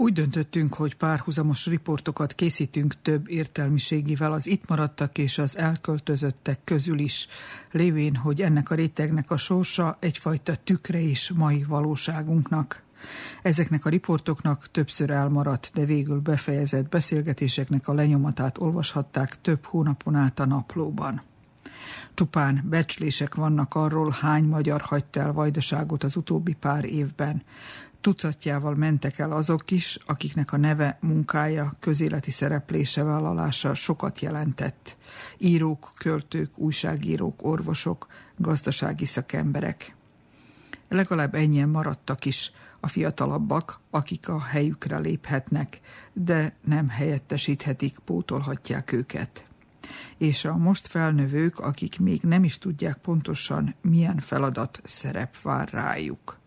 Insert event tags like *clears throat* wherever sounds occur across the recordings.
Úgy döntöttünk, hogy párhuzamos riportokat készítünk több értelmiségivel az itt maradtak és az elköltözöttek közül is, lévén, hogy ennek a rétegnek a sorsa egyfajta tükre is mai valóságunknak. Ezeknek a riportoknak többször elmaradt, de végül befejezett beszélgetéseknek a lenyomatát olvashatták több hónapon át a naplóban. Csupán becslések vannak arról, hány magyar hagyta el vajdaságot az utóbbi pár évben. Tucatjával mentek el azok is, akiknek a neve, munkája, közéleti szereplése vállalása sokat jelentett. Írók, költők, újságírók, orvosok, gazdasági szakemberek. Legalább ennyien maradtak is, a fiatalabbak, akik a helyükre léphetnek, de nem helyettesíthetik, pótolhatják őket. És a most felnövők, akik még nem is tudják pontosan, milyen feladat szerep vár rájuk.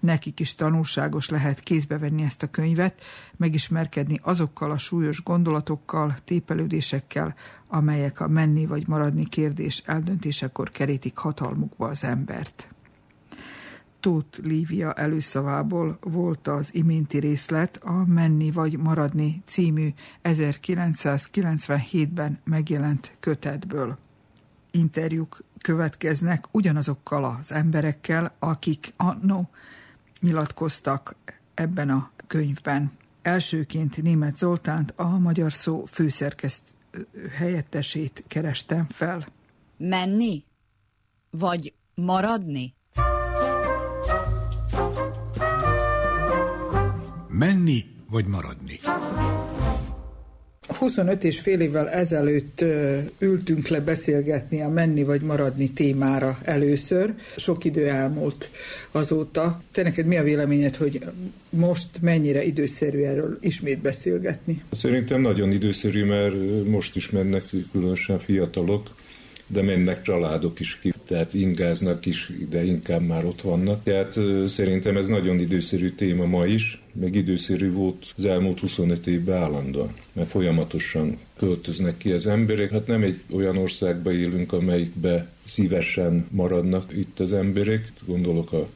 Nekik is tanulságos lehet kézbe venni ezt a könyvet, megismerkedni azokkal a súlyos gondolatokkal, tépelődésekkel, amelyek a menni vagy maradni kérdés eldöntésekor kerítik hatalmukba az embert. Tóth Lívia előszavából volt az iménti részlet a Menni vagy Maradni című 1997-ben megjelent kötetből. Interjúk következnek ugyanazokkal az emberekkel, akik annó nyilatkoztak ebben a könyvben. Elsőként német Zoltánt, a Magyar Szó főszerkeszt helyettesét kerestem fel. Menni? Vagy maradni? Menni vagy maradni? 25 és fél évvel ezelőtt ültünk le beszélgetni a menni vagy maradni témára először. Sok idő elmúlt azóta. Te neked mi a véleményed, hogy most mennyire időszerű erről ismét beszélgetni? Szerintem nagyon időszerű, mert most is mennek különösen fiatalok, de mennek családok is ki, tehát ingáznak is, de inkább már ott vannak. Tehát szerintem ez nagyon időszerű téma ma is, meg időszerű volt az elmúlt 25 évben állandóan, mert folyamatosan költöznek ki az emberek. Hát nem egy olyan országba élünk, amelyikbe szívesen maradnak itt az emberek, gondolok a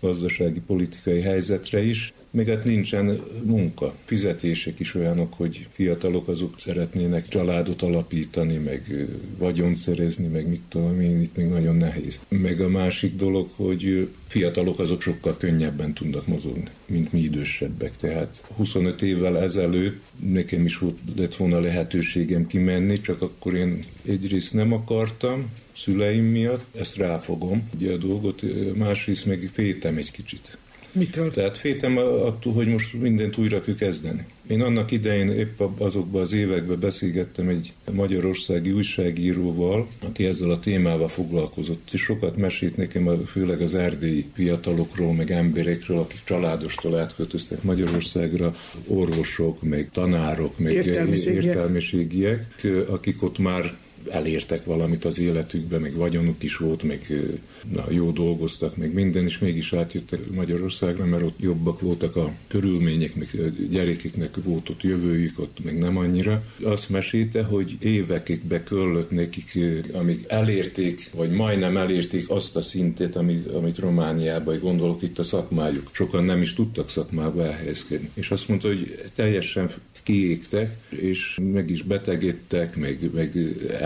gazdasági politikai helyzetre is, még hát nincsen munka. Fizetések is olyanok, hogy fiatalok azok szeretnének családot alapítani, meg vagyont szerezni, meg mit tudom én, itt még nagyon nehéz. Meg a másik dolog, hogy fiatalok azok sokkal könnyebben tudnak mozogni, mint mi idősebbek. Tehát 25 évvel ezelőtt nekem is volt, lett volna lehetőségem kimenni, csak akkor én egyrészt nem akartam, szüleim miatt, ezt ráfogom, ugye a dolgot, másrészt meg féltem egy kicsit. Mitől? Tehát féltem attól, hogy most mindent újra kell kezdeni. Én annak idején épp azokban az években beszélgettem egy magyarországi újságíróval, aki ezzel a témával foglalkozott, és sokat mesélt nekem, főleg az erdélyi fiatalokról, meg emberekről, akik családostól átköltöztek Magyarországra, orvosok, meg tanárok, meg értelmiségiek, értelmiségiek akik ott már elértek valamit az életükbe, meg vagyonuk is volt, meg na, jó dolgoztak, meg minden, és mégis átjöttek Magyarországra, mert ott jobbak voltak a körülmények, meg gyerekeknek volt ott jövőjük, ott meg nem annyira. Azt mesélte, hogy évekig beköllött nekik, amíg elérték, vagy majdnem elérték azt a szintet, amit, amit Romániában, gondolok itt a szakmájuk. Sokan nem is tudtak szakmába elhelyezkedni. És azt mondta, hogy teljesen kiégtek, és meg is betegedtek, meg, meg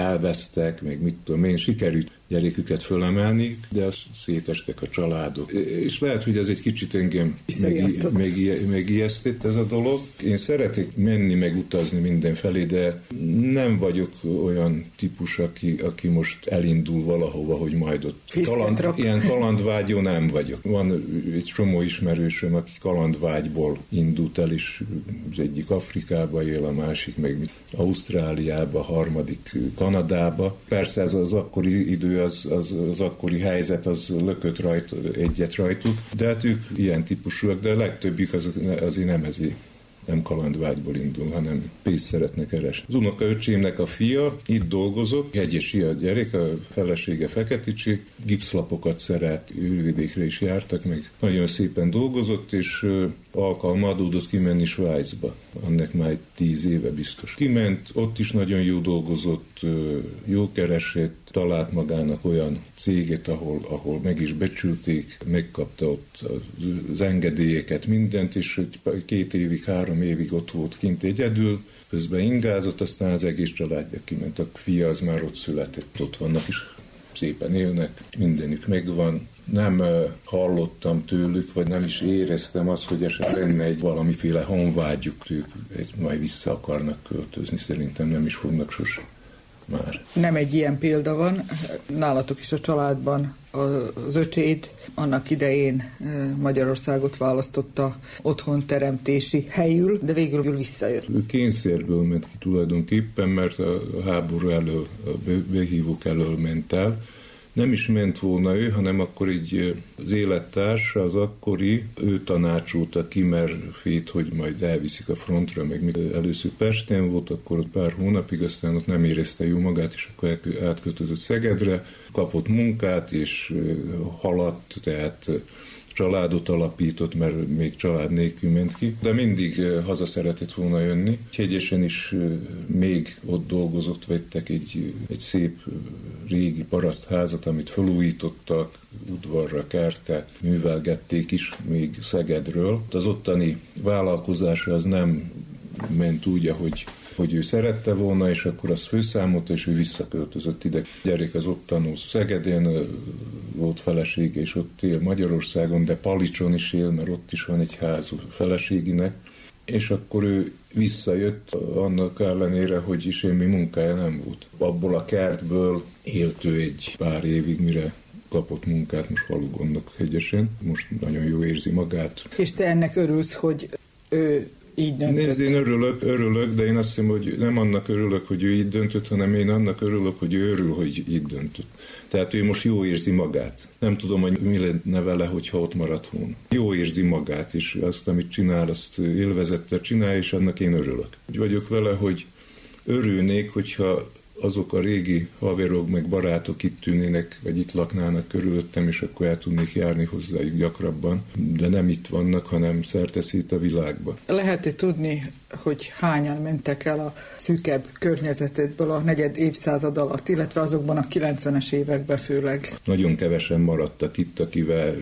elvesztek, meg mit tudom én, sikerült gyereküket fölemelni, de az szétestek a családok. És lehet, hogy ez egy kicsit engem megijesztett ez a dolog. Én szeretek menni, meg utazni mindenfelé, de nem vagyok olyan típus, aki, aki most elindul valahova, hogy majd ott kaland, ilyen kalandvágyó nem vagyok. Van egy csomó ismerősöm, aki kalandvágyból indult el, és az egyik Afrikába él, a másik meg Ausztráliába, a harmadik Kanadába. Persze ez az akkori idő az, az, az akkori helyzet az lökött rajt, egyet rajtuk, de hát ők ilyen típusúak, de a legtöbbik az, azért nem ezért nem kalandvágyból indul, hanem pénzt szeretne keresni. Az unoka öcsémnek a fia itt dolgozott, Hegyesi a gyerek, a felesége Feketicsi, gipszlapokat szeret, űrvidékre is jártak, meg nagyon szépen dolgozott, és alkalma adódott kimenni Svájcba. Annak már tíz éve biztos. Kiment, ott is nagyon jó dolgozott, jó keresett, talált magának olyan céget, ahol, ahol meg is becsülték, megkapta ott az engedélyeket, mindent, és két évig, három évig ott volt kint egyedül, közben ingázott, aztán az egész családja kiment. A fia az már ott született, ott vannak is szépen élnek, mindenük megvan. Nem hallottam tőlük, vagy nem is éreztem azt, hogy esetleg lenne egy valamiféle honvágyuk, ők majd vissza akarnak költözni, szerintem nem is fognak sose már. Nem egy ilyen példa van, nálatok is a családban az öcséd annak idején Magyarországot választotta otthon teremtési helyül, de végül visszajött. Ő kényszerből ment ki tulajdonképpen, mert a háború elől, a behívók elől ment el, nem is ment volna ő, hanem akkor így az élettársa, az akkori, ő tanácsolta ki, mert hogy majd elviszik a frontra, meg mit. Először Pesten volt, akkor ott pár hónapig, aztán ott nem érezte jó magát, és akkor átkötözött Szegedre, kapott munkát, és haladt, tehát családot alapított, mert még család nélkül ment ki, de mindig haza szeretett volna jönni. Hegyesen is még ott dolgozott, vettek egy, egy szép régi parasztházat, amit felújítottak, udvarra, kerte, művelgették is még Szegedről. Az ottani vállalkozása az nem ment úgy, ahogy hogy ő szerette volna, és akkor azt főszámolta, és ő visszaköltözött ide. Gyerek az ott tanul Szegedén, volt felesége, és ott él Magyarországon, de Palicson is él, mert ott is van egy ház feleséginek, és akkor ő visszajött annak ellenére, hogy is mi munkája nem volt. Abból a kertből élt ő egy pár évig, mire kapott munkát most falugondok hegyesen. Most nagyon jó érzi magát. És te ennek örülsz, hogy ő így döntött. Nézd, én örülök, örülök, de én azt hiszem, hogy nem annak örülök, hogy ő így döntött, hanem én annak örülök, hogy ő örül, hogy így döntött. Tehát ő most jó érzi magát. Nem tudom, hogy mi lenne vele, hogyha ott maradt volna. Jó érzi magát, és azt, amit csinál, azt élvezettel csinál, és annak én örülök. Úgy vagyok vele, hogy örülnék, hogyha azok a régi haverok, meg barátok itt tűnének, vagy itt laknának körülöttem, és akkor el tudnék járni hozzájuk gyakrabban, de nem itt vannak, hanem szerteszét a világba. Lehet-e tudni, hogy hányan mentek el a szűkebb környezetedből a negyed évszázad alatt, illetve azokban a 90-es években főleg? Nagyon kevesen maradtak itt, akivel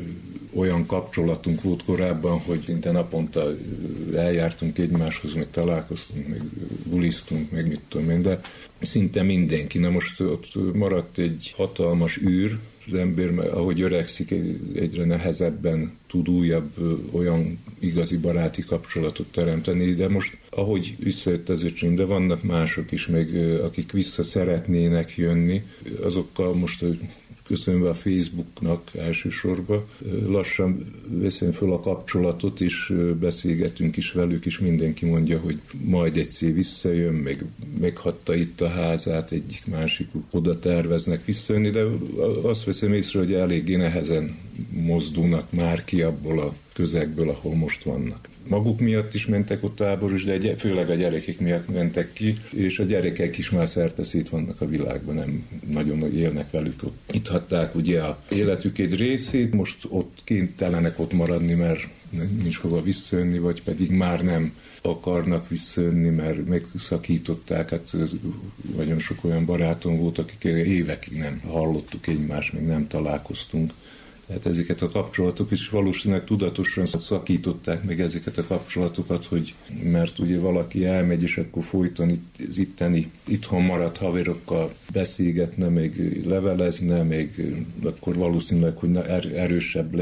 olyan kapcsolatunk volt korábban, hogy szinte naponta eljártunk egymáshoz, meg találkoztunk, meg bulisztunk, meg mit tudom én, de szinte mindenki. Na most ott maradt egy hatalmas űr, az ember, ahogy öregszik, egyre nehezebben tud újabb, olyan igazi baráti kapcsolatot teremteni, de most, ahogy visszajött az öcsém, de vannak mások is, meg akik vissza szeretnének jönni, azokkal most köszönve a Facebooknak elsősorban. Lassan veszem föl a kapcsolatot, és beszélgetünk is velük, és mindenki mondja, hogy majd egyszer visszajön, meg meghatta itt a házát, egyik másikuk oda terveznek visszajönni, de azt veszem észre, hogy eléggé nehezen mozdulnak már ki abból a közegből, ahol most vannak maguk miatt is mentek ott táboros, de főleg a gyerekek miatt mentek ki, és a gyerekek is már szerte szét vannak a világban, nem nagyon élnek velük. Itt hatták ugye a életük egy részét, most ott kénytelenek ott maradni, mert nincs hova visszajönni, vagy pedig már nem akarnak visszajönni, mert megszakították, hát nagyon sok olyan barátom volt, akik évekig nem hallottuk egymást, még nem találkoztunk. Tehát ezeket a kapcsolatok is valószínűleg tudatosan szakították meg ezeket a kapcsolatokat, hogy mert ugye valaki elmegy, és akkor folyton itt, az itteni, itthon maradt haverokkal beszélgetne, még levelezne, még akkor valószínűleg, hogy er, erősebb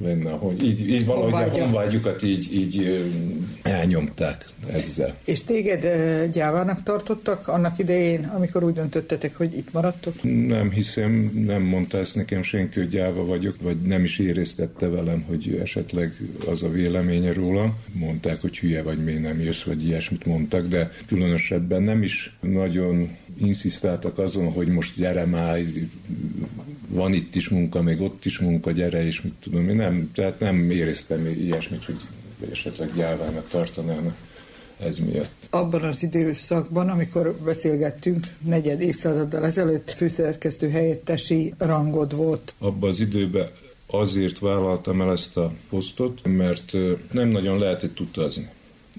lenne, hogy így, így valahogy a honvágyukat így, így elnyomták ezzel. És téged gyávának tartottak annak idején, amikor úgy döntöttetek, hogy itt maradtok? Nem hiszem, nem mondta ezt nekem senki, hogy gyáva vagyok, vagy nem is éreztette velem, hogy esetleg az a véleménye róla. Mondták, hogy hülye vagy, miért nem jössz, vagy ilyesmit mondtak, de különösebben nem is nagyon inszisztáltak azon, hogy most gyere már, van itt is munka, még ott is munka, gyere, és mit tudom én, nem, tehát nem éreztem ilyesmit, hogy esetleg gyávának tartanának ez miatt. Abban az időszakban, amikor beszélgettünk, negyed évszázaddal ezelőtt főszerkesztő helyettesi rangod volt. Abban az időben azért vállaltam el ezt a posztot, mert nem nagyon lehetett utazni.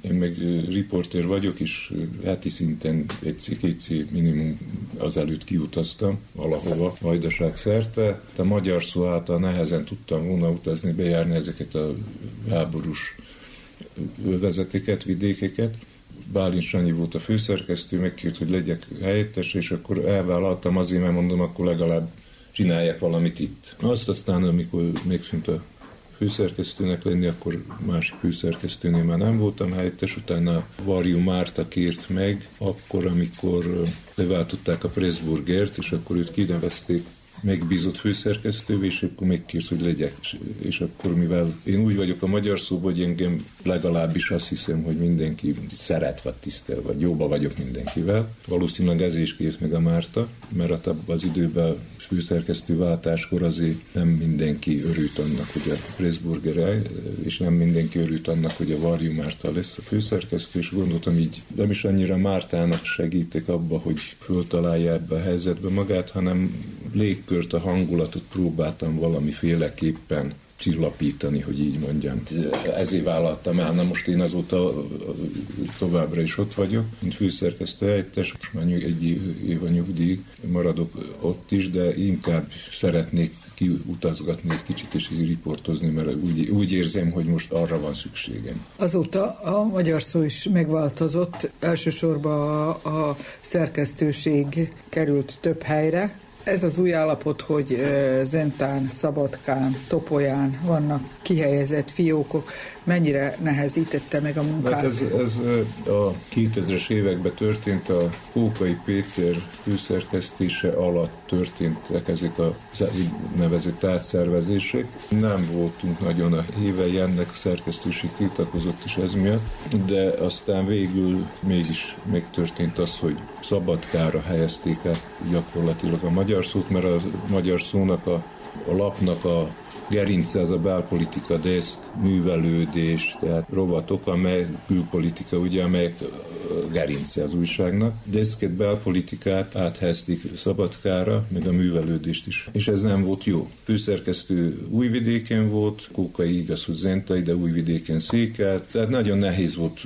Én meg riportér vagyok, és heti szinten egy két minimum azelőtt kiutaztam valahova, vajdaság szerte. A magyar szó által nehezen tudtam volna utazni, bejárni ezeket a háborús vezetéket, vidékeket. Bálint Sanyi volt a főszerkesztő, megkért, hogy legyek helyettes, és akkor elvállaltam azért, mert mondom, akkor legalább csinálják valamit itt. Azt aztán, amikor megszűnt a főszerkesztőnek lenni, akkor másik főszerkesztőnél már nem voltam helyettes, utána Varjú Márta kért meg, akkor, amikor leváltották a Pressburgert, és akkor őt kinevezték megbízott főszerkesztővé, és akkor megkért, hogy legyek. És akkor, mivel én úgy vagyok a magyar szóban, hogy engem legalábbis azt hiszem, hogy mindenki szeret vagy tisztel, vagy jóba vagyok mindenkivel. Valószínűleg ez is kért meg a Márta, mert az időben főszerkesztő váltáskor azért nem mindenki örült annak, hogy a Pressburger és nem mindenki örült annak, hogy a Varjú Márta lesz a főszerkesztő, és gondoltam így nem is annyira Mártának segítek abba, hogy föltalálja ebbe a helyzetbe magát, hanem légkört, a hangulatot próbáltam valamiféleképpen csillapítani, hogy így mondjam. Ezért vállaltam el. Na most én azóta továbbra is ott vagyok, mint főszerkesztő helyettes, most már egy év a nyugdíj, maradok ott is, de inkább szeretnék kiutazgatni egy kicsit és riportozni, mert úgy, úgy érzem, hogy most arra van szükségem. Azóta a magyar szó is megváltozott, elsősorban a, a szerkesztőség került több helyre, ez az új állapot, hogy Zentán, Szabadkán, Topolyán vannak kihelyezett fiókok, mennyire nehezítette meg a munkát? Hát ez, ez a 2000-es években történt, a Kókai Péter főszerkesztése alatt történtek ezek a nevezett átszervezések. Nem voltunk nagyon a hívei ennek, a szerkesztőség tiltakozott is ez miatt, de aztán végül mégis megtörtént az, hogy Szabadkára helyezték át gyakorlatilag a magyar szót, mert a magyar szónak a, a lapnak a gerince az a belpolitika, deszk, művelődés, tehát rovatok, amely külpolitika, ugye, amelyek gerince az újságnak. Deszket belpolitikát áthelyezték Szabadkára, meg a művelődést is. És ez nem volt jó. Főszerkesztő újvidéken volt, Kókai igaz, hogy Zentai, de újvidéken székelt, tehát nagyon nehéz volt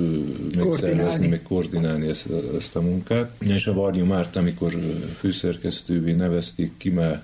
megszervezni, meg koordinálni ezt, ezt a munkát. És a Varnyó Márta, amikor főszerkesztővé nevezték ki, már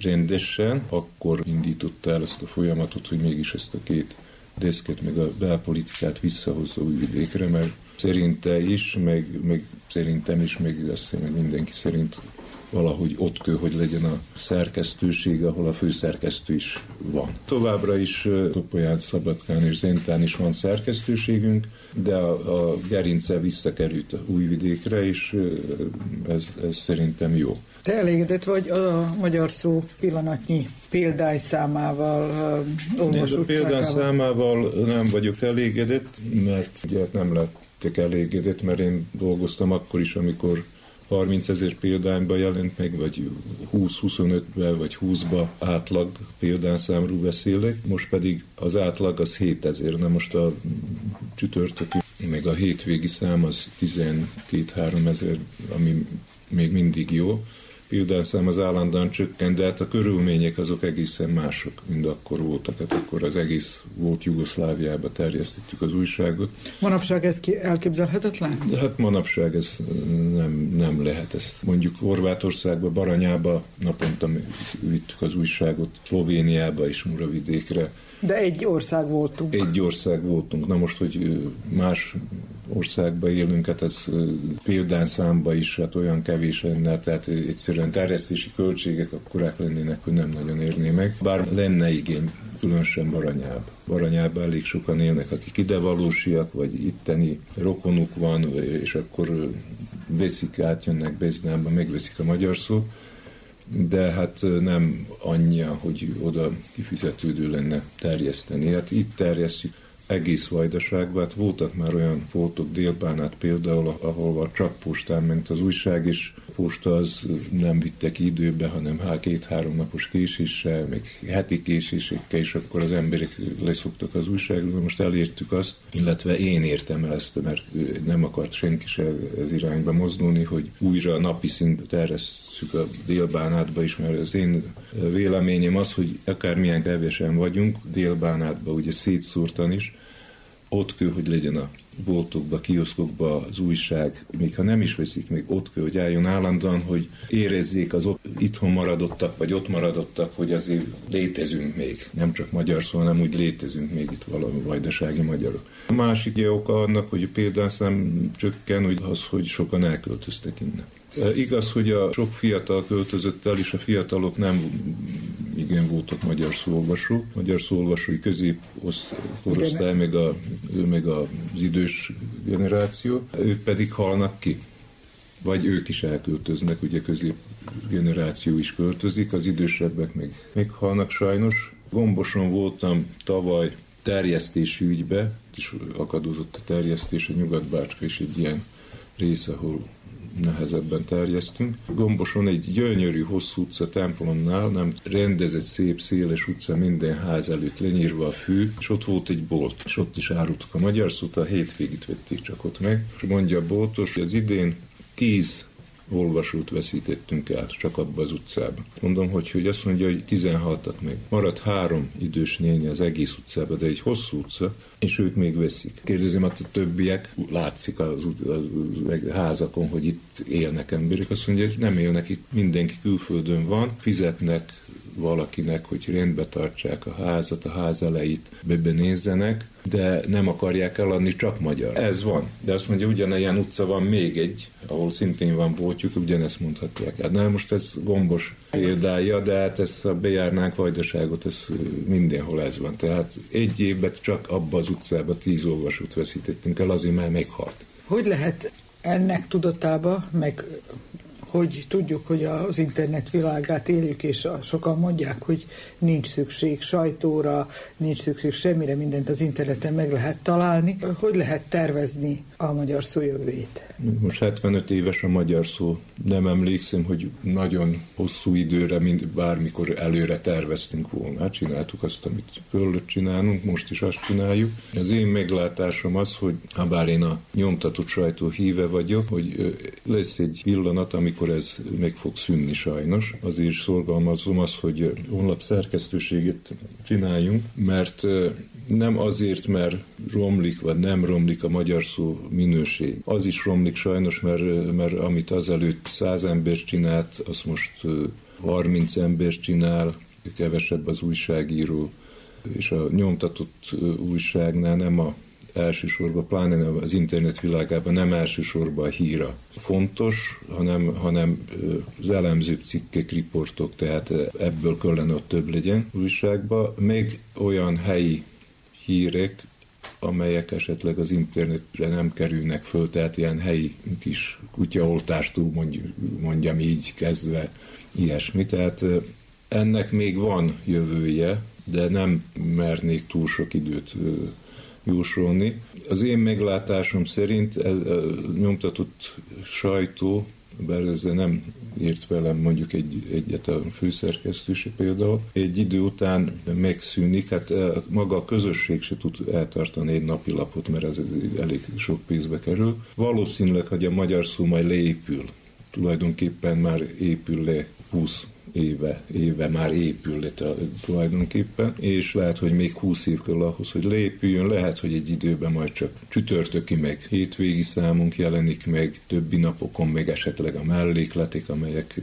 rendesen, akkor indította el ezt a folyamatot, hogy mégis ezt a két deszket, meg a belpolitikát visszahozza újvidékre, mert szerinte is, meg, meg szerintem is, meg azt hiszem, hogy mindenki szerint valahogy ott kell, hogy legyen a szerkesztőség, ahol a főszerkesztő is van. Továbbra is Topolyán, Szabadkán és Zentán is van szerkesztőségünk, de a, a gerince visszakerült a újvidékre, és ez, ez szerintem jó. Te elégedett vagy a magyar szó pillanatnyi példány számával, olvasottságával? A számával nem vagyok elégedett, mert ugye nem lettek elégedett, mert én dolgoztam akkor is, amikor 30 ezer példányba jelent meg, vagy 20-25-ben, vagy 20-ba átlag példányszámról beszélek, most pedig az átlag az 7 ezer, na most a csütörtökű, meg a hétvégi szám az 12-3 ezer, ami még mindig jó példányszám az állandóan csökken, de hát a körülmények azok egészen mások, mint akkor voltak. Hát akkor az egész volt Jugoszláviába terjesztettük az újságot. Manapság ez ki elképzelhetetlen? De hát manapság ez nem, nem lehet. Ezt mondjuk Horvátországba, Baranyába naponta vittük az újságot, Szlovéniába és Muravidékre. De egy ország voltunk. Egy ország voltunk. Na most, hogy más országban élünk, hát ez példányszámba is hát olyan kevés lenne, tehát egyszerűen terjesztési költségek akkorák lennének, hogy nem nagyon érné meg. Bár lenne igény, különösen Baranyába. Baranyában elég sokan élnek, akik idevalósiak, vagy itteni rokonuk van, és akkor veszik, átjönnek Beznába, megveszik a magyar szót de hát nem annyi, hogy oda kifizetődő lenne terjeszteni. Hát itt terjesztjük egész vajdaságban. Hát voltak már olyan voltok délbánát például, ahol csak postán ment az újság, és posta az nem vitte ki időbe, hanem hát két-három napos késéssel, még heti késésekkel, és akkor az emberek leszoktak az újságról. Most elértük azt, illetve én értem el ezt, mert nem akart senki se ez irányba mozdulni, hogy újra napi szintet terjesszük a délbánátba is, mert az én véleményem az, hogy akármilyen kevesen vagyunk, délbánátba ugye szétszúrtan is, ott kell, hogy legyen a boltokba, kioszkokba az újság, még ha nem is veszik, még ott kell, hogy álljon állandóan, hogy érezzék az ott itthon maradottak, vagy ott maradottak, hogy azért létezünk még. Nem csak magyar szó, hanem úgy létezünk még itt valami vajdasági magyarok. A másik oka annak, hogy a példányszám csökken, hogy az, hogy sokan elköltöztek innen. Igaz, hogy a sok fiatal költözött el, és a fiatalok nem igen voltak magyar szóolvasók. Magyar szóolvasói középosztály, meg, a, meg az idős generáció, ők pedig halnak ki. Vagy ők is elköltöznek, ugye közép generáció is költözik, az idősebbek még, még halnak sajnos. Gomboson voltam tavaly terjesztési ügybe, is akadozott a terjesztés, a Nyugatbácska is egy ilyen rész, ahol nehezebben terjesztünk. Gomboson egy gyönyörű, hosszú utca templomnál, nem rendezett szép, széles utca minden ház előtt lenyírva a fű, és ott volt egy bolt, és ott is árultak a magyar szót, a hétvégit vették csak ott meg. És mondja a boltos, hogy az idén tíz olvasót veszítettünk el csak abba az utcába. Mondom, hogy, hogy azt mondja, hogy 16-at meg. Maradt három idős néni az egész utcába, de egy hosszú utca, és ők még veszik. Kérdezem, hát a többiek látszik az, az, az házakon, hogy itt élnek emberek. Azt mondja, hogy nem élnek itt, mindenki külföldön van, fizetnek valakinek, hogy rendbe tartsák a házat, a ház elejét bebenézzenek, de nem akarják eladni csak magyar. Ez van. De azt mondja, ugyanilyen utca van még egy, ahol szintén van voltjuk, ugyanezt mondhatják. Hát na most ez gombos példája, de hát ez a bejárnánk vajdaságot, ez mindenhol ez van. Tehát egy évben csak abba az utcába tíz olvasót veszítettünk el, azért már meghalt. Hogy lehet ennek tudatába, meg hogy tudjuk, hogy az internet világát éljük, és sokan mondják, hogy nincs szükség sajtóra, nincs szükség semmire, mindent az interneten meg lehet találni. Hogy lehet tervezni a magyar szó jövőjét? Most 75 éves a magyar szó. Nem emlékszem, hogy nagyon hosszú időre, mint bármikor előre terveztünk volna. Hát csináltuk azt, amit fölött csinálunk, most is azt csináljuk. Az én meglátásom az, hogy ha bár én a nyomtatott sajtó híve vagyok, hogy lesz egy pillanat, amikor ez meg fog szűnni sajnos. Azért is szorgalmazom azt, hogy honlap szerkesztőséget csináljunk, mert nem azért, mert romlik vagy nem romlik a magyar szó minőség. Az is romlik sajnos, mert, mert amit azelőtt száz ember csinált, azt most 30 ember csinál, kevesebb az újságíró, és a nyomtatott újságnál nem a elsősorban, pláne az internet világában nem elsősorban a híra fontos, hanem, hanem az elemzőbb cikkek, riportok, tehát ebből kellene ott több legyen újságban. Még olyan helyi hírek, amelyek esetleg az internetre nem kerülnek föl, tehát ilyen helyi kis kutyaoltástól mondjam így kezdve ilyesmi. Tehát ennek még van jövője, de nem mernék túl sok időt jósolni. Az én meglátásom szerint ez a nyomtatott sajtó, bár ezzel nem írt velem mondjuk egy, egyet a főszerkesztőse például, egy idő után megszűnik, hát eh, maga a közösség se tud eltartani egy napi lapot, mert ez elég sok pénzbe kerül. Valószínűleg, hogy a magyar szó majd leépül, tulajdonképpen már épül le 20 éve, éve már épül le tulajdonképpen, és lehet, hogy még 20 év kell ahhoz, hogy leépüljön, lehet, hogy egy időben majd csak csütörtöki meg hétvégi számunk jelenik meg, többi napokon meg esetleg a mellékletek, amelyek,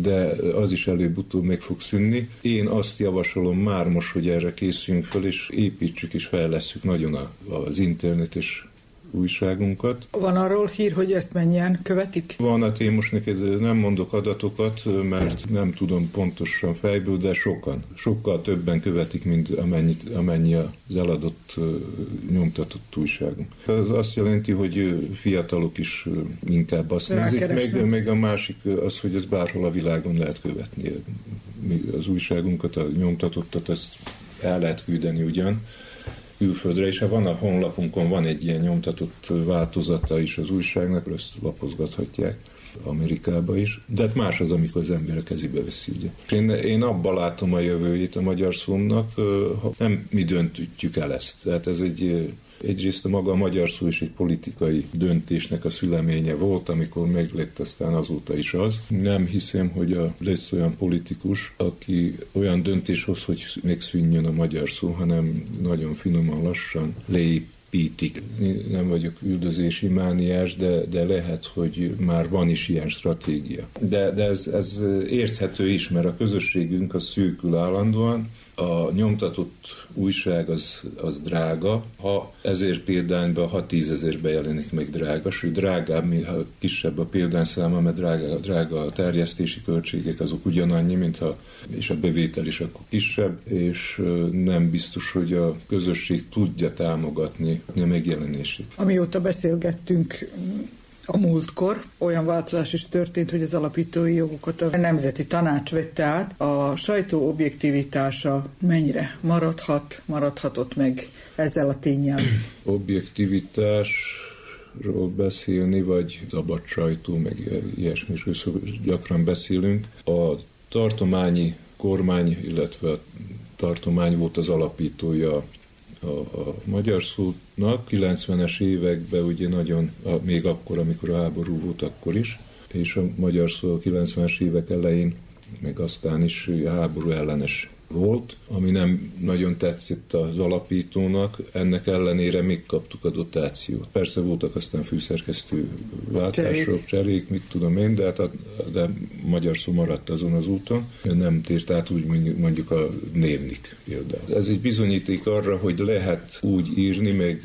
de az is előbb-utóbb meg fog szűnni. Én azt javasolom már most, hogy erre készüljünk fel, és építsük és fejlesszük nagyon az internetes újságunkat. Van arról hír, hogy ezt mennyien követik? Van, hát én most neked nem mondok adatokat, mert nem tudom pontosan fejből, de sokan, sokkal többen követik, mint amennyit, amennyi az eladott nyomtatott újságunk. Ez azt jelenti, hogy fiatalok is inkább azt nézik, meg, meg a másik az, hogy ez bárhol a világon lehet követni. Az újságunkat, a nyomtatottat, ezt el lehet küldeni ugyan, külföldre, és ha van a honlapunkon, van egy ilyen nyomtatott változata is az újságnak, ezt lapozgathatják. Amerikába is, de hát más az, amikor az ember a kezébe veszi. Ugye. Én, én abban látom a jövőjét a magyar szónak, ha nem mi döntjük el ezt. Tehát ez egy Egyrészt a maga a magyar szó is egy politikai döntésnek a szüleménye volt, amikor meglett aztán azóta is az. Nem hiszem, hogy a, lesz olyan politikus, aki olyan döntés hoz, hogy megszűnjön a magyar szó, hanem nagyon finoman, lassan leép pítik. Nem vagyok üldözési mániás, de, de lehet, hogy már van is ilyen stratégia. De, de ez, ez érthető is, mert a közösségünk az szűkül állandóan, a nyomtatott újság az, az drága, ha ezer példányban, ha tízezérbe jelenik meg drága, sőt drágább, mintha kisebb a példányszáma, mert drága, drága a terjesztési költségek, azok ugyanannyi, mintha, és a bevétel is akkor kisebb, és nem biztos, hogy a közösség tudja támogatni a megjelenését. Amióta beszélgettünk, a múltkor olyan változás is történt, hogy az alapítói jogokat a Nemzeti Tanács vette át. A sajtó objektivitása mennyire maradhat, maradhatott meg ezzel a tényel? *clears throat* Objektivitás ról beszélni, vagy szabad sajtó, meg ilyesmi, gyakran beszélünk. A tartományi kormány, illetve a tartomány volt az alapítója a, a magyar szónak. 90-es években ugye nagyon, a, még akkor, amikor a háború volt, akkor is, és a magyar szó a 90-es évek elején, meg aztán is háború ellenes volt, ami nem nagyon tetszett az alapítónak, ennek ellenére még kaptuk a dotációt. Persze voltak aztán fűszerkesztő váltások, cserék, mit tudom én, de, hát a, de magyar szó maradt azon az úton, nem tért át úgy mondjuk a névnik például. Ez egy bizonyíték arra, hogy lehet úgy írni, meg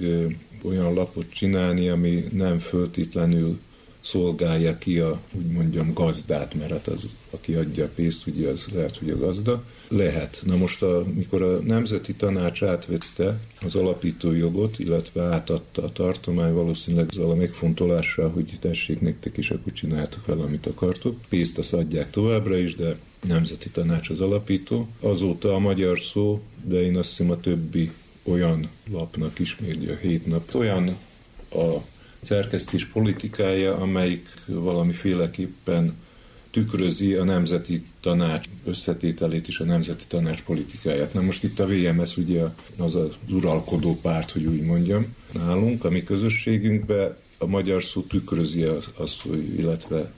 olyan lapot csinálni, ami nem föltétlenül szolgálja ki a, úgy mondjam, gazdát, mert az, aki adja a pénzt, ugye az lehet, hogy a gazda. Lehet. Na most, a, mikor a Nemzeti Tanács átvette az alapító jogot, illetve átadta a tartomány valószínűleg azzal a megfontolással, hogy tessék nektek is, akkor csináltok vele, amit akartok. Pénzt azt adják továbbra is, de Nemzeti Tanács az alapító. Azóta a magyar szó, de én azt hiszem a többi olyan lapnak is, még a hét nap, olyan a szerkesztés politikája, amelyik valamiféleképpen tükrözi a Nemzeti Tanács összetételét és a Nemzeti Tanács politikáját. Na most itt a VMS ugye az az uralkodó párt, hogy úgy mondjam, nálunk, a mi közösségünkben a magyar szó tükrözi azt, hogy, illetve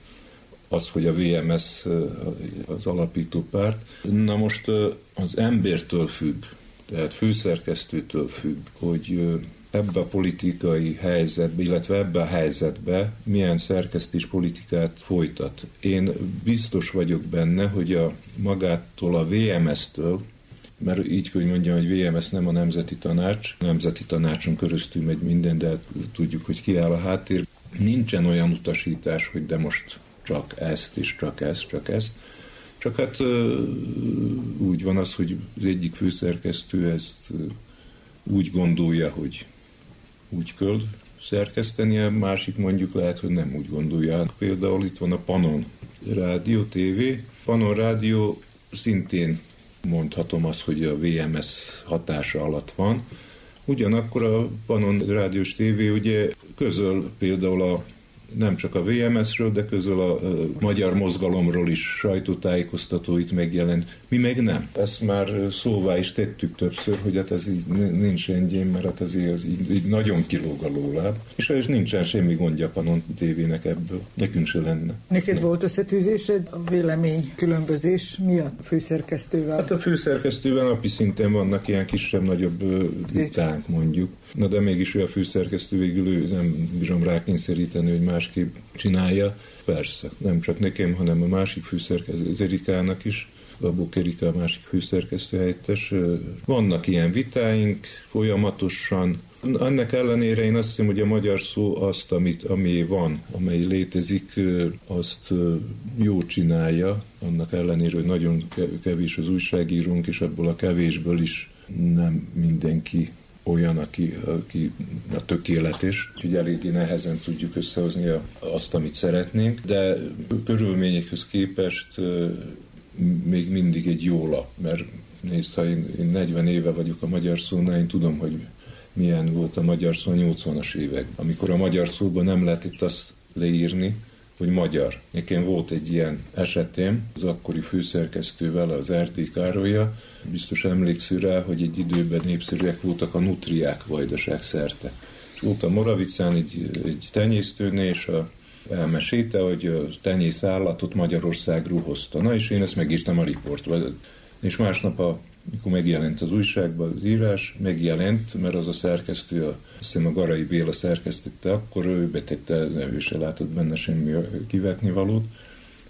az, hogy a VMS az alapító párt. Na most az embertől függ, tehát főszerkesztőtől függ, hogy ebbe a politikai helyzetbe, illetve ebbe a helyzetbe milyen szerkesztés politikát folytat. Én biztos vagyok benne, hogy a magától a VMS-től, mert így hogy mondjam, hogy VMS nem a Nemzeti Tanács, a Nemzeti Tanácson köröztül megy minden, de tudjuk, hogy ki áll a háttér. Nincsen olyan utasítás, hogy de most csak ezt, és csak ezt, csak ezt. Csak hát úgy van az, hogy az egyik főszerkesztő ezt úgy gondolja, hogy úgy kell szerkesztenie, másik mondjuk lehet, hogy nem úgy gondolja. Például itt van a Panon Rádió, TV. Panon Rádió szintén mondhatom azt, hogy a VMS hatása alatt van. Ugyanakkor a Panon Rádiós TV ugye közöl például a nem csak a VMS-ről, de közül a, a magyar mozgalomról is sajtótájékoztatóit megjelent. Mi meg nem. Ezt már szóvá is tettük többször, hogy hát ez így nincs engyén, mert hát ez így, így, így nagyon kilóg a lóláb. És és nincsen semmi gondja Panon tévének ebből. Nekünk se lenne. Neked volt összetűzésed a vélemény különbözés miatt a főszerkesztővel? Hát a főszerkesztővel napi szinten vannak ilyen kisebb-nagyobb vitánk mondjuk. Na de mégis ő a főszerkesztő végül ő nem bírom rákényszeríteni, hogy másképp csinálja. Persze, nem csak nekem, hanem a másik főszerkesztő, az Erikának is, Babó Erika a másik főszerkesztő helyettes. Vannak ilyen vitáink folyamatosan, ennek ellenére én azt hiszem, hogy a magyar szó azt, amit, ami van, amely létezik, azt jó csinálja, annak ellenére, hogy nagyon kevés az újságírónk, és ebből a kevésből is nem mindenki olyan, aki, aki a tökéletes, úgyhogy eléggé nehezen tudjuk összehozni azt, amit szeretnénk, de körülményekhez képest még mindig egy jó lap, mert nézd, ha én, én 40 éve vagyok a magyar szónál, én tudom, hogy milyen volt a magyar szó 80-as évek, amikor a magyar szóban nem lehetett azt leírni, hogy magyar. Nekem volt egy ilyen esetem az akkori főszerkesztővel, az RT Károlya, biztos emléksző rá, hogy egy időben népszerűek voltak a nutriák vajdaság szerte. És volt a Moravicán egy, egy tenyésztőnél, és a elmesélte, hogy a tenyész állatot Magyarországról hozta. Na, és én ezt megírtam a riportba. És másnap a mikor megjelent az újságban az írás, megjelent, mert az a szerkesztő, a, azt hiszem a Garai Béla szerkesztette, akkor ő betette, ő se látott benne semmi kivetni valót.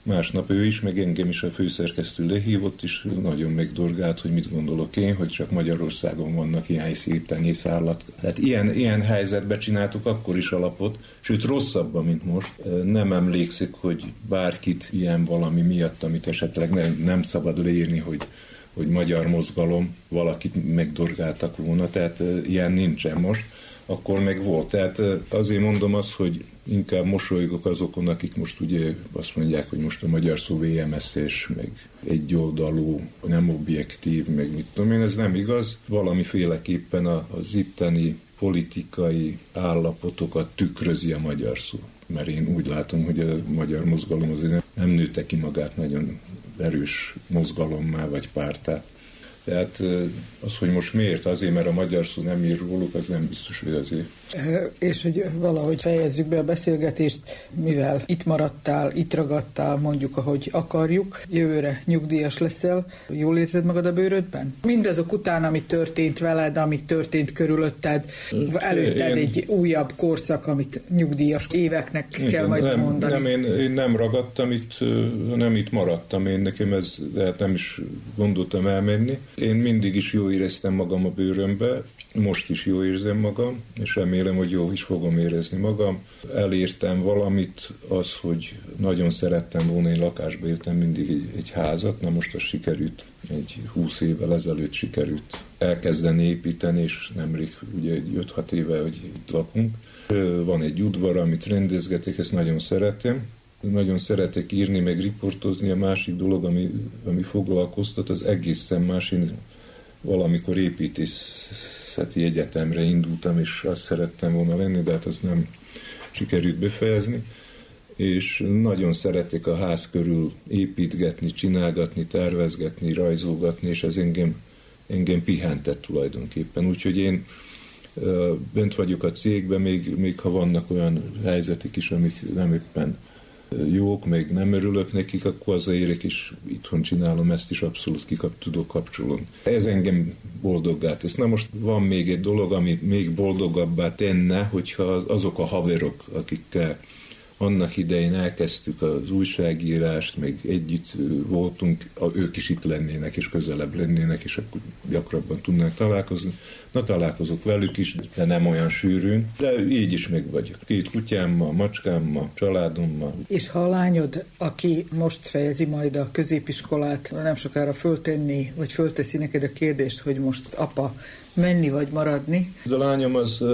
Másnap ő is, meg engem is a főszerkesztő lehívott, és nagyon megdorgált, hogy mit gondolok én, hogy csak Magyarországon vannak ilyen szép tenyészállat. Hát ilyen, ilyen helyzetbe csináltuk akkor is alapot, sőt rosszabban, mint most. Nem emlékszik, hogy bárkit ilyen valami miatt, amit esetleg nem, nem szabad leírni, hogy hogy magyar mozgalom, valakit megdorgáltak volna, tehát ilyen nincsen most, akkor meg volt. Tehát azért mondom azt, hogy inkább mosolygok azokon, akik most ugye azt mondják, hogy most a magyar szó vms és meg egyoldalú, nem objektív, meg mit tudom én, ez nem igaz. Valamiféleképpen az itteni politikai állapotokat tükrözi a magyar szó. Mert én úgy látom, hogy a magyar mozgalom azért nem nőtte ki magát nagyon erős mozgalommá vagy pártá. Tehát az, hogy most miért? Azért, mert a magyar szó nem ír róluk, az nem biztos, hogy azért. És hogy valahogy fejezzük be a beszélgetést, mivel itt maradtál, itt ragadtál, mondjuk, ahogy akarjuk, jövőre nyugdíjas leszel, jól érzed magad a bőrödben? Mindazok után, ami történt veled, ami történt körülötted, előtted én... egy újabb korszak, amit nyugdíjas éveknek Igen, kell majd nem, mondani. Nem, én, én nem ragadtam itt, nem itt maradtam, én nekem ez, hát nem is gondoltam elmenni. Én mindig is jó éreztem magam a bőrömbe, most is jó érzem magam, és remélem, hogy jó is fogom érezni magam. Elértem valamit, az, hogy nagyon szerettem volna, én lakásba értem mindig egy, egy házat, na most az sikerült, egy 20 évvel ezelőtt sikerült elkezdeni építeni, és nemrég ugye egy 5-6 éve, hogy itt lakunk. Van egy udvar, amit rendezgetek, ezt nagyon szeretem, nagyon szeretek írni, meg riportozni. A másik dolog, ami, ami foglalkoztat, az egészen más. Én valamikor építészeti egyetemre indultam, és azt szerettem volna lenni, de hát az nem sikerült befejezni. És nagyon szeretek a ház körül építgetni, csinálgatni, tervezgetni, rajzolgatni, és ez engem, engem pihentett tulajdonképpen. Úgyhogy én bent vagyok a cégben, még, még ha vannak olyan helyzetek is, amik nem éppen jók, még nem örülök nekik, akkor érek is itthon csinálom, ezt is abszolút kikap, tudok kapcsolni. Ez engem boldoggá tesz. Na most van még egy dolog, ami még boldogabbá tenne, hogyha azok a haverok, akikkel annak idején elkezdtük az újságírást, még együtt voltunk, ők is itt lennének, és közelebb lennének, és akkor gyakrabban tudnánk találkozni. Na, találkozok velük is, de nem olyan sűrűn, de így is meg vagyok. Két kutyámmal, macskámmal, családommal. És ha a lányod, aki most fejezi majd a középiskolát, nem sokára föltenni, vagy fölteszi neked a kérdést, hogy most apa, menni vagy maradni? A lányom az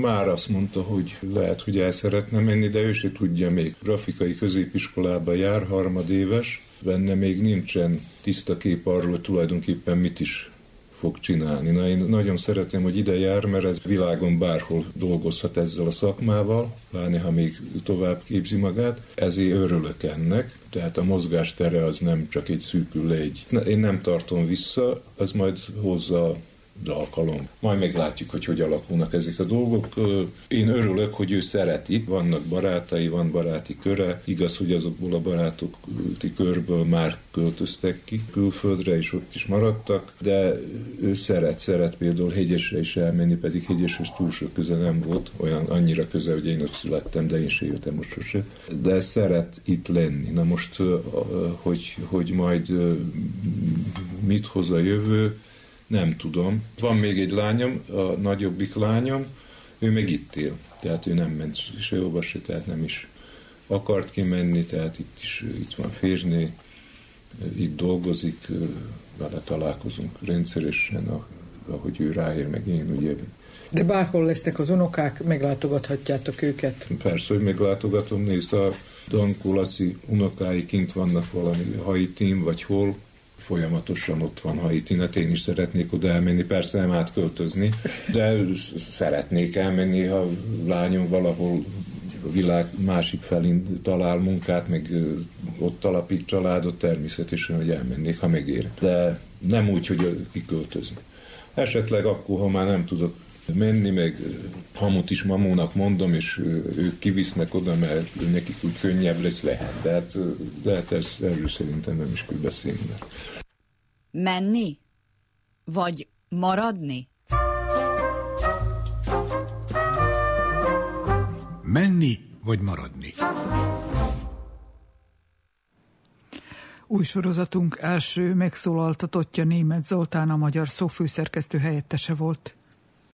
már azt mondta, hogy lehet, hogy el szeretne menni, de ő se tudja még. Grafikai középiskolába jár, harmadéves, benne még nincsen tiszta kép arról, tulajdonképpen mit is fog csinálni. Na, én nagyon szeretem, hogy ide jár, mert ez világon bárhol dolgozhat ezzel a szakmával, pláne ha még tovább képzi magát, ezért örülök ennek, tehát a mozgástere az nem csak egy szűkül egy. Én nem tartom vissza, az majd hozza alkalom. Majd meglátjuk, hogy hogy alakulnak ezek a dolgok. Én örülök, hogy ő szereti, vannak barátai, van baráti köre. Igaz, hogy azokból a barátok körből már költöztek ki külföldre, és ott is maradtak, de ő szeret, szeret például hegyesre is elmenni, pedig hegyeshez túl sok köze nem volt, olyan annyira köze, hogy én ott születtem, de én se jöttem most sose. De szeret itt lenni. Na most, hogy, hogy majd mit hoz a jövő, nem tudom. Van még egy lányom, a nagyobbik lányom, ő meg itt él. Tehát ő nem ment se, tehát nem is akart kimenni, tehát itt is itt van férné, itt dolgozik, vele találkozunk rendszeresen, ahogy ő ráér, meg én ugye. De bárhol lesznek az unokák, meglátogathatjátok őket? Persze, hogy meglátogatom, nézd, a Dankó Laci unokái kint vannak valami Haitin, vagy hol, folyamatosan ott van Haiti, hát én is szeretnék oda elmenni, persze nem átköltözni, de szeretnék elmenni, ha lányom valahol a világ másik felén talál munkát, meg ott alapít családot, természetesen, hogy elmennék, ha megér. De nem úgy, hogy kiköltözni. Esetleg akkor, ha már nem tudok menni, meg hamut is mamónak mondom, és ők kivisznek oda, mert nekik úgy könnyebb lesz lehet. De hát, de hát ez, erről szerintem nem is kell beszélni. Menni? Vagy maradni? Menni vagy maradni? Új sorozatunk első megszólaltatottja német Zoltán a magyar szófőszerkesztő helyettese volt.